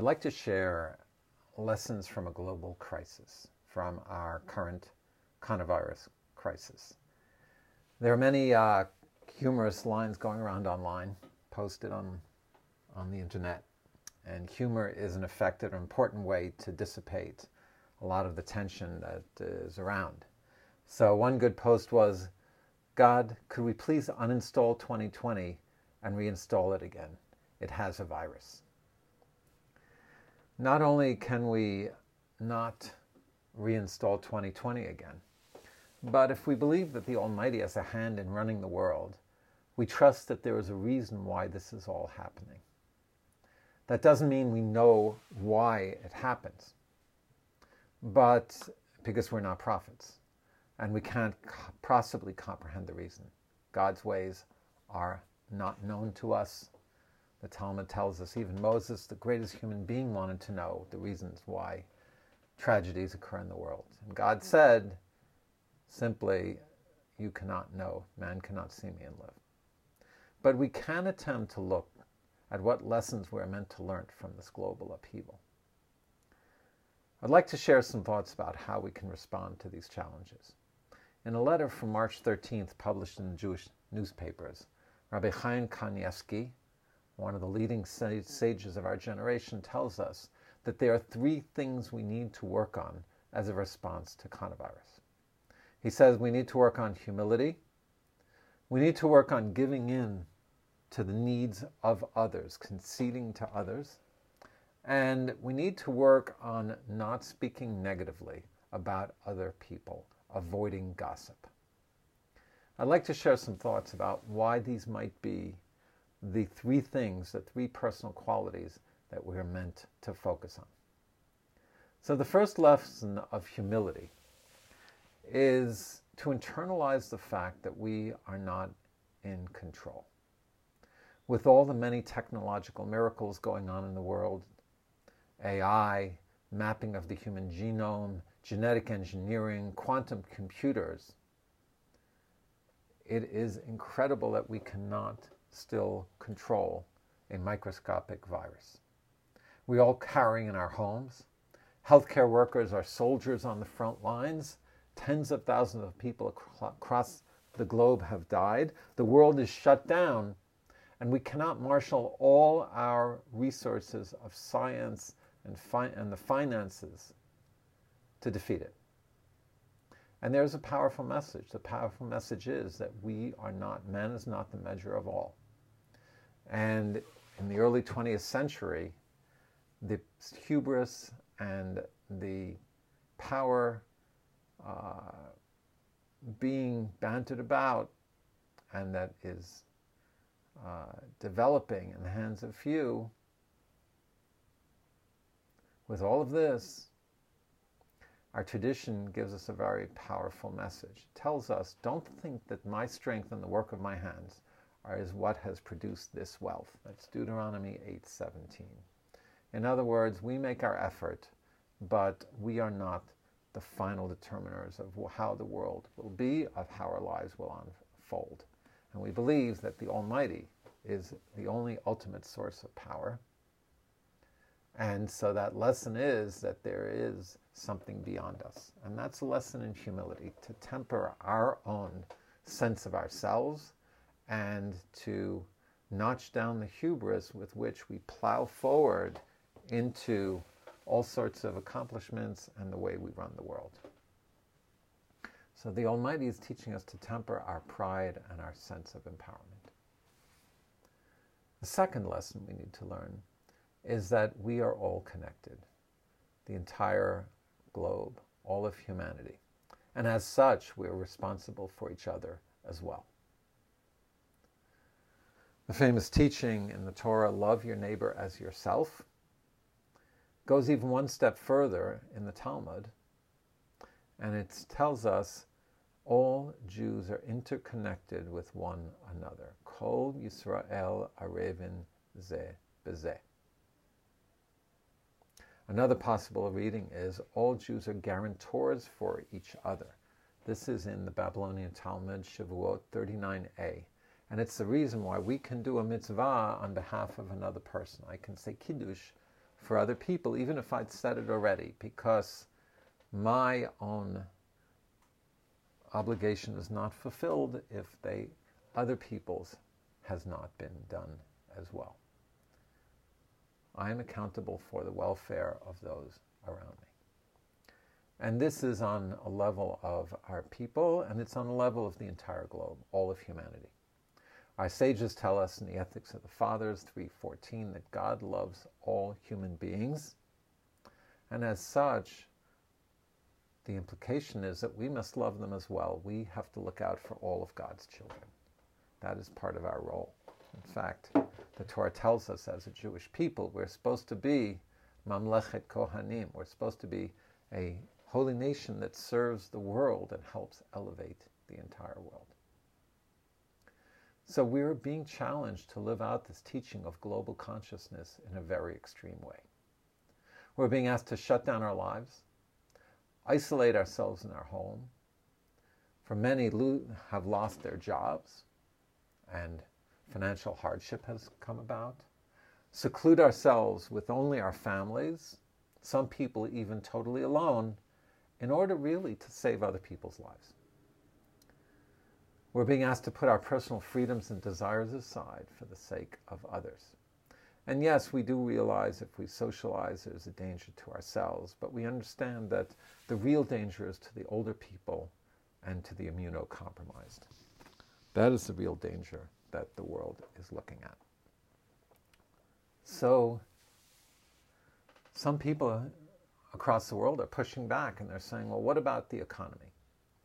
I'd like to share lessons from a global crisis, from our current coronavirus crisis. There are many uh, humorous lines going around online, posted on, on the internet, and humor is an effective and important way to dissipate a lot of the tension that is around. So, one good post was God, could we please uninstall 2020 and reinstall it again? It has a virus. Not only can we not reinstall 2020 again, but if we believe that the Almighty has a hand in running the world, we trust that there is a reason why this is all happening. That doesn't mean we know why it happens, but because we're not prophets and we can't possibly comprehend the reason. God's ways are not known to us. The Talmud tells us even Moses, the greatest human being, wanted to know the reasons why tragedies occur in the world. And God said simply, You cannot know, man cannot see me and live. But we can attempt to look at what lessons we're meant to learn from this global upheaval. I'd like to share some thoughts about how we can respond to these challenges. In a letter from March 13th published in Jewish newspapers, Rabbi Chaim Kanievsky, one of the leading sages of our generation, tells us that there are three things we need to work on as a response to coronavirus. He says we need to work on humility, we need to work on giving in to the needs of others, conceding to others, and we need to work on not speaking negatively about other people avoiding gossip. I'd like to share some thoughts about why these might be the three things, the three personal qualities that we're meant to focus on. So, the first lesson of humility is to internalize the fact that we are not in control. With all the many technological miracles going on in the world, AI, mapping of the human genome, genetic engineering, quantum computers, it is incredible that we cannot still control a microscopic virus. We all carry in our homes. Healthcare workers are soldiers on the front lines. Tens of thousands of people across the globe have died. The world is shut down, and we cannot marshal all our resources of science and, fi- and the finances to defeat it. And there's a powerful message. The powerful message is that we are not, man is not the measure of all. And in the early 20th century, the hubris and the power uh, being bantered about and that is uh, developing in the hands of few, with all of this, our tradition gives us a very powerful message. It tells us, don't think that my strength and the work of my hands is what has produced this wealth. That's Deuteronomy 8:17. In other words, we make our effort, but we are not the final determiners of how the world will be, of how our lives will unfold. And we believe that the Almighty is the only ultimate source of power and so that lesson is that there is something beyond us. And that's a lesson in humility to temper our own sense of ourselves and to notch down the hubris with which we plow forward into all sorts of accomplishments and the way we run the world. So the Almighty is teaching us to temper our pride and our sense of empowerment. The second lesson we need to learn is that we are all connected, the entire globe, all of humanity. And as such, we are responsible for each other as well. The famous teaching in the Torah, love your neighbor as yourself, goes even one step further in the Talmud, and it tells us all Jews are interconnected with one another. Kol Yisrael arevin ze bezeh. Another possible reading is all Jews are guarantors for each other. This is in the Babylonian Talmud, Shavuot 39a. And it's the reason why we can do a mitzvah on behalf of another person. I can say Kiddush for other people, even if I'd said it already, because my own obligation is not fulfilled if they other people's has not been done as well. I am accountable for the welfare of those around me. And this is on a level of our people, and it's on a level of the entire globe, all of humanity. Our sages tell us in the Ethics of the Fathers 3:14 that God loves all human beings, and as such, the implication is that we must love them as well. We have to look out for all of God's children. That is part of our role. In fact, the Torah tells us as a Jewish people, we're supposed to be Mamlechet Kohanim. We're supposed to be a holy nation that serves the world and helps elevate the entire world. So we're being challenged to live out this teaching of global consciousness in a very extreme way. We're being asked to shut down our lives, isolate ourselves in our home. For many have lost their jobs and financial hardship has come about. Seclude ourselves with only our families, some people even totally alone, in order really to save other people's lives. We're being asked to put our personal freedoms and desires aside for the sake of others. And yes, we do realize if we socialize, there's a danger to ourselves, but we understand that the real danger is to the older people and to the immunocompromised. That is the real danger that the world is looking at. So, some people across the world are pushing back and they're saying, well, what about the economy?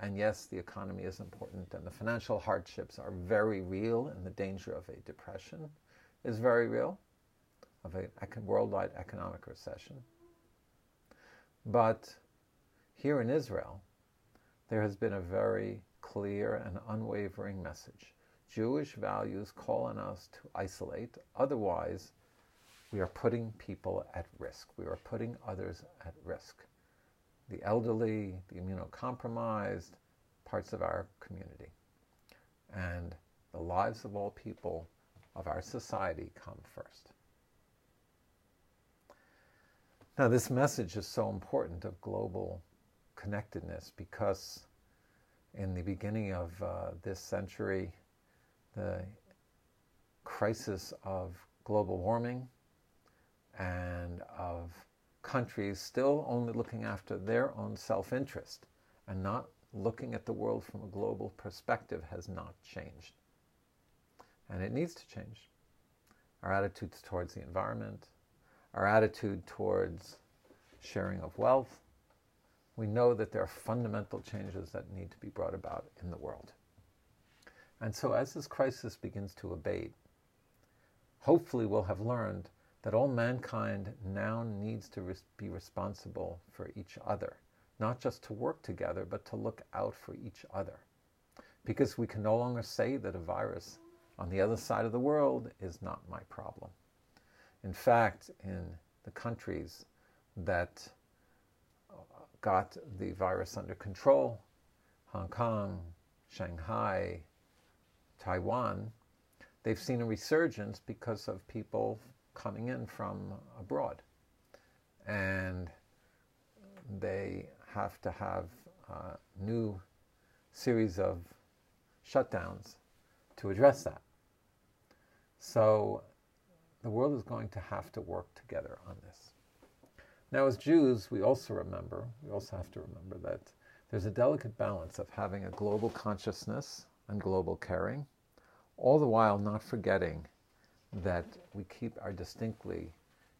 And yes, the economy is important, and the financial hardships are very real, and the danger of a depression is very real, of a worldwide economic recession. But here in Israel, there has been a very clear and unwavering message. Jewish values call on us to isolate, otherwise, we are putting people at risk. We are putting others at risk. The elderly, the immunocompromised, parts of our community. And the lives of all people of our society come first. Now, this message is so important of global connectedness because in the beginning of uh, this century, the crisis of global warming and of countries still only looking after their own self interest and not looking at the world from a global perspective has not changed. And it needs to change. Our attitudes towards the environment, our attitude towards sharing of wealth. We know that there are fundamental changes that need to be brought about in the world. And so, as this crisis begins to abate, hopefully we'll have learned that all mankind now needs to res- be responsible for each other, not just to work together, but to look out for each other. Because we can no longer say that a virus on the other side of the world is not my problem. In fact, in the countries that uh, got the virus under control, Hong Kong, Shanghai, Taiwan, they've seen a resurgence because of people coming in from abroad. And they have to have a new series of shutdowns to address that. So the world is going to have to work together on this. Now, as Jews, we also remember, we also have to remember that there's a delicate balance of having a global consciousness and global caring, all the while not forgetting that we keep our distinctly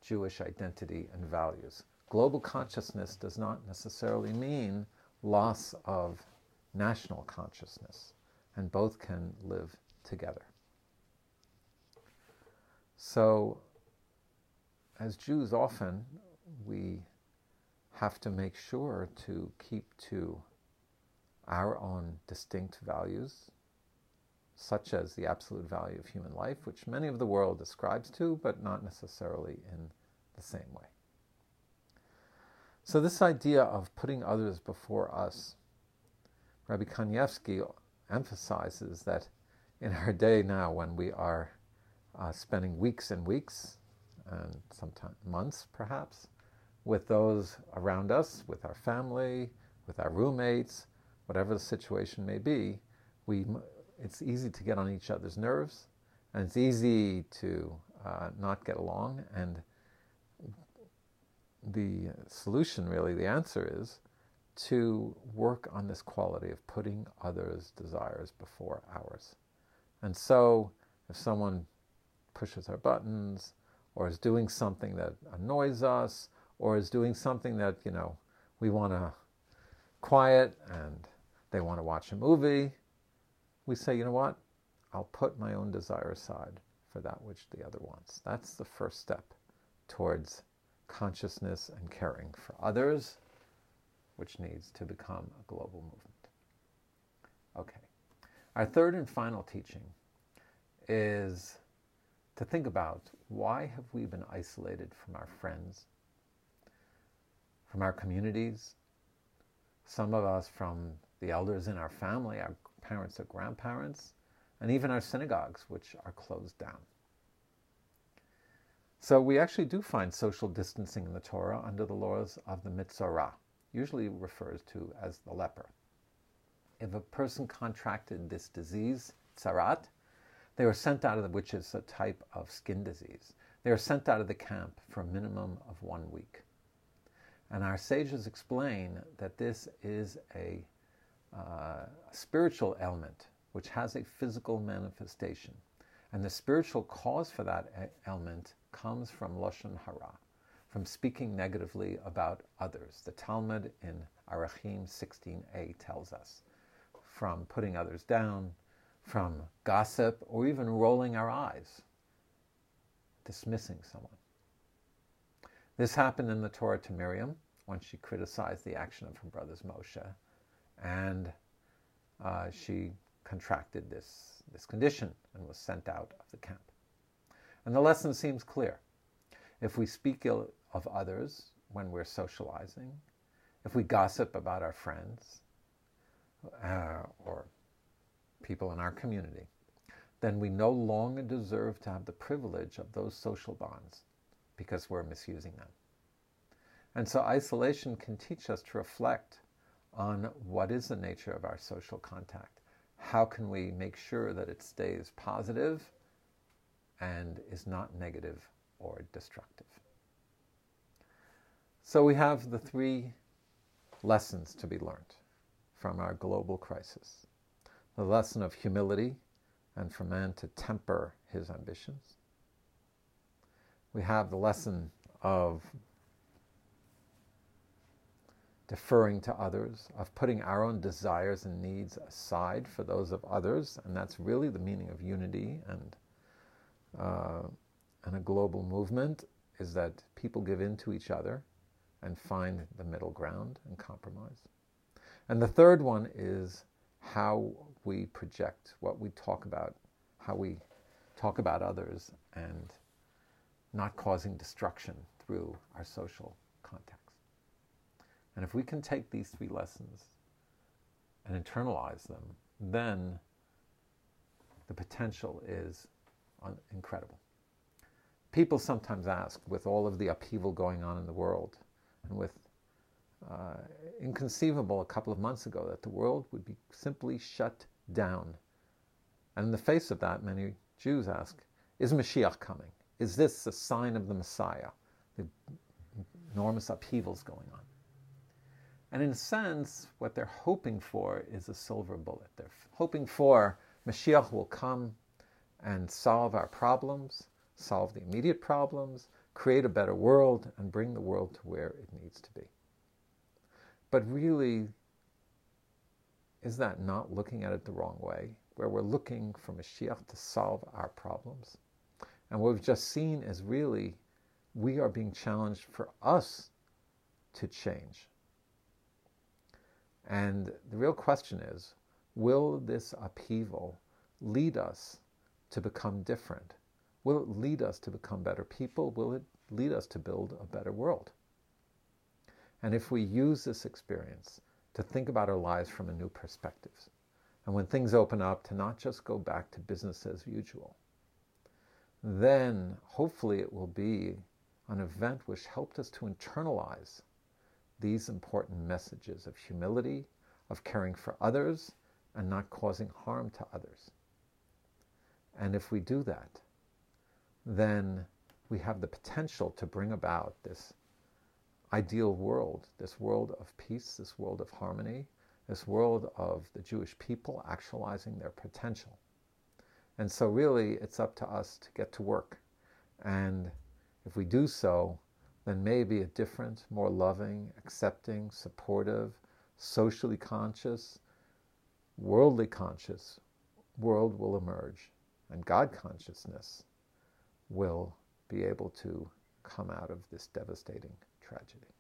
Jewish identity and values. Global consciousness does not necessarily mean loss of national consciousness, and both can live together. So, as Jews, often we have to make sure to keep to our own distinct values such as the absolute value of human life, which many of the world ascribes to, but not necessarily in the same way. So, this idea of putting others before us, Rabbi Kanievsky emphasizes that in our day now, when we are uh, spending weeks and weeks and sometimes months perhaps with those around us, with our family, with our roommates, whatever the situation may be, we, it's easy to get on each other's nerves and it's easy to uh, not get along. And the solution, really, the answer is to work on this quality of putting others' desires before ours. And so, if someone pushes our buttons, or is doing something that annoys us, or is doing something that, you know, we want to quiet and they want to watch a movie, we say, you know what? I'll put my own desire aside for that which the other wants. That's the first step towards consciousness and caring for others, which needs to become a global movement. Okay. Our third and final teaching is to think about why have we been isolated from our friends, from our communities, some of us from the elders in our family, our parents or grandparents, and even our synagogues, which are closed down. So we actually do find social distancing in the Torah under the laws of the Mitzorah, usually refers to as the leper. If a person contracted this disease, tsarat, they were sent out of the, which is a type of skin disease. They were sent out of the camp for a minimum of one week. And our sages explain that this is a, uh, spiritual element which has a physical manifestation. And the spiritual cause for that ailment comes from Lashon Hara, from speaking negatively about others. The Talmud in Arachin 16a tells us from putting others down, from gossip, or even rolling our eyes, dismissing someone. This happened in the Torah to Miriam when she criticized the action of her brothers Moshe, and uh, she contracted this, this condition and was sent out of the camp. And the lesson seems clear. If we speak ill of others when we're socializing, if we gossip about our friends uh, or people in our community, then we no longer deserve to have the privilege of those social bonds because we're misusing them. And so isolation can teach us to reflect on what is the nature of our social contact. How can we make sure that it stays positive and is not negative or destructive. So we have the three lessons to be learned from our global crisis the lesson of humility and for man to temper his ambitions. We have the lesson of deferring to others, of putting our own desires and needs aside for those of others, and that's really the meaning of unity and uh, and a global movement is that people give in to each other and find the middle ground and compromise. And the third one is how we project what we talk about, how we talk about others and not causing destruction through our social contacts. And if we can take these three lessons and internalize them, then the potential is incredible. People sometimes ask, with all of the upheaval going on in the world, and with uh, inconceivable a couple of months ago that the world would be simply shut down. And in the face of that, many Jews ask, is Mashiach coming? Is this a sign of the Messiah? The enormous upheavals going on. And in a sense, what they're hoping for is a silver bullet. They're hoping for Mashiach will come and solve our problems, solve the immediate problems, create a better world, and bring the world to where it needs to be. But really, is that not looking at it the wrong way, where we're looking for Mashiach to solve our problems? And what we've just seen is really we are being challenged for us to change. And the real question is will this upheaval lead us to become different? Will it lead us to become better people? Will it lead us to build a better world? And if we use this experience to think about our lives from a new perspective, and when things open up, to not just go back to business as usual, then hopefully it will be an event which helped us to internalize these important messages of humility, of caring for others, and not causing harm to others. And if we do that, then we have the potential to bring about this ideal world, this world of peace, this world of harmony, this world of the Jewish people actualizing their potential. And so, really, it's up to us to get to work. And if we do so, then maybe a different, more loving, accepting, supportive, socially conscious, worldly conscious world will emerge. And God consciousness will be able to come out of this devastating tragedy.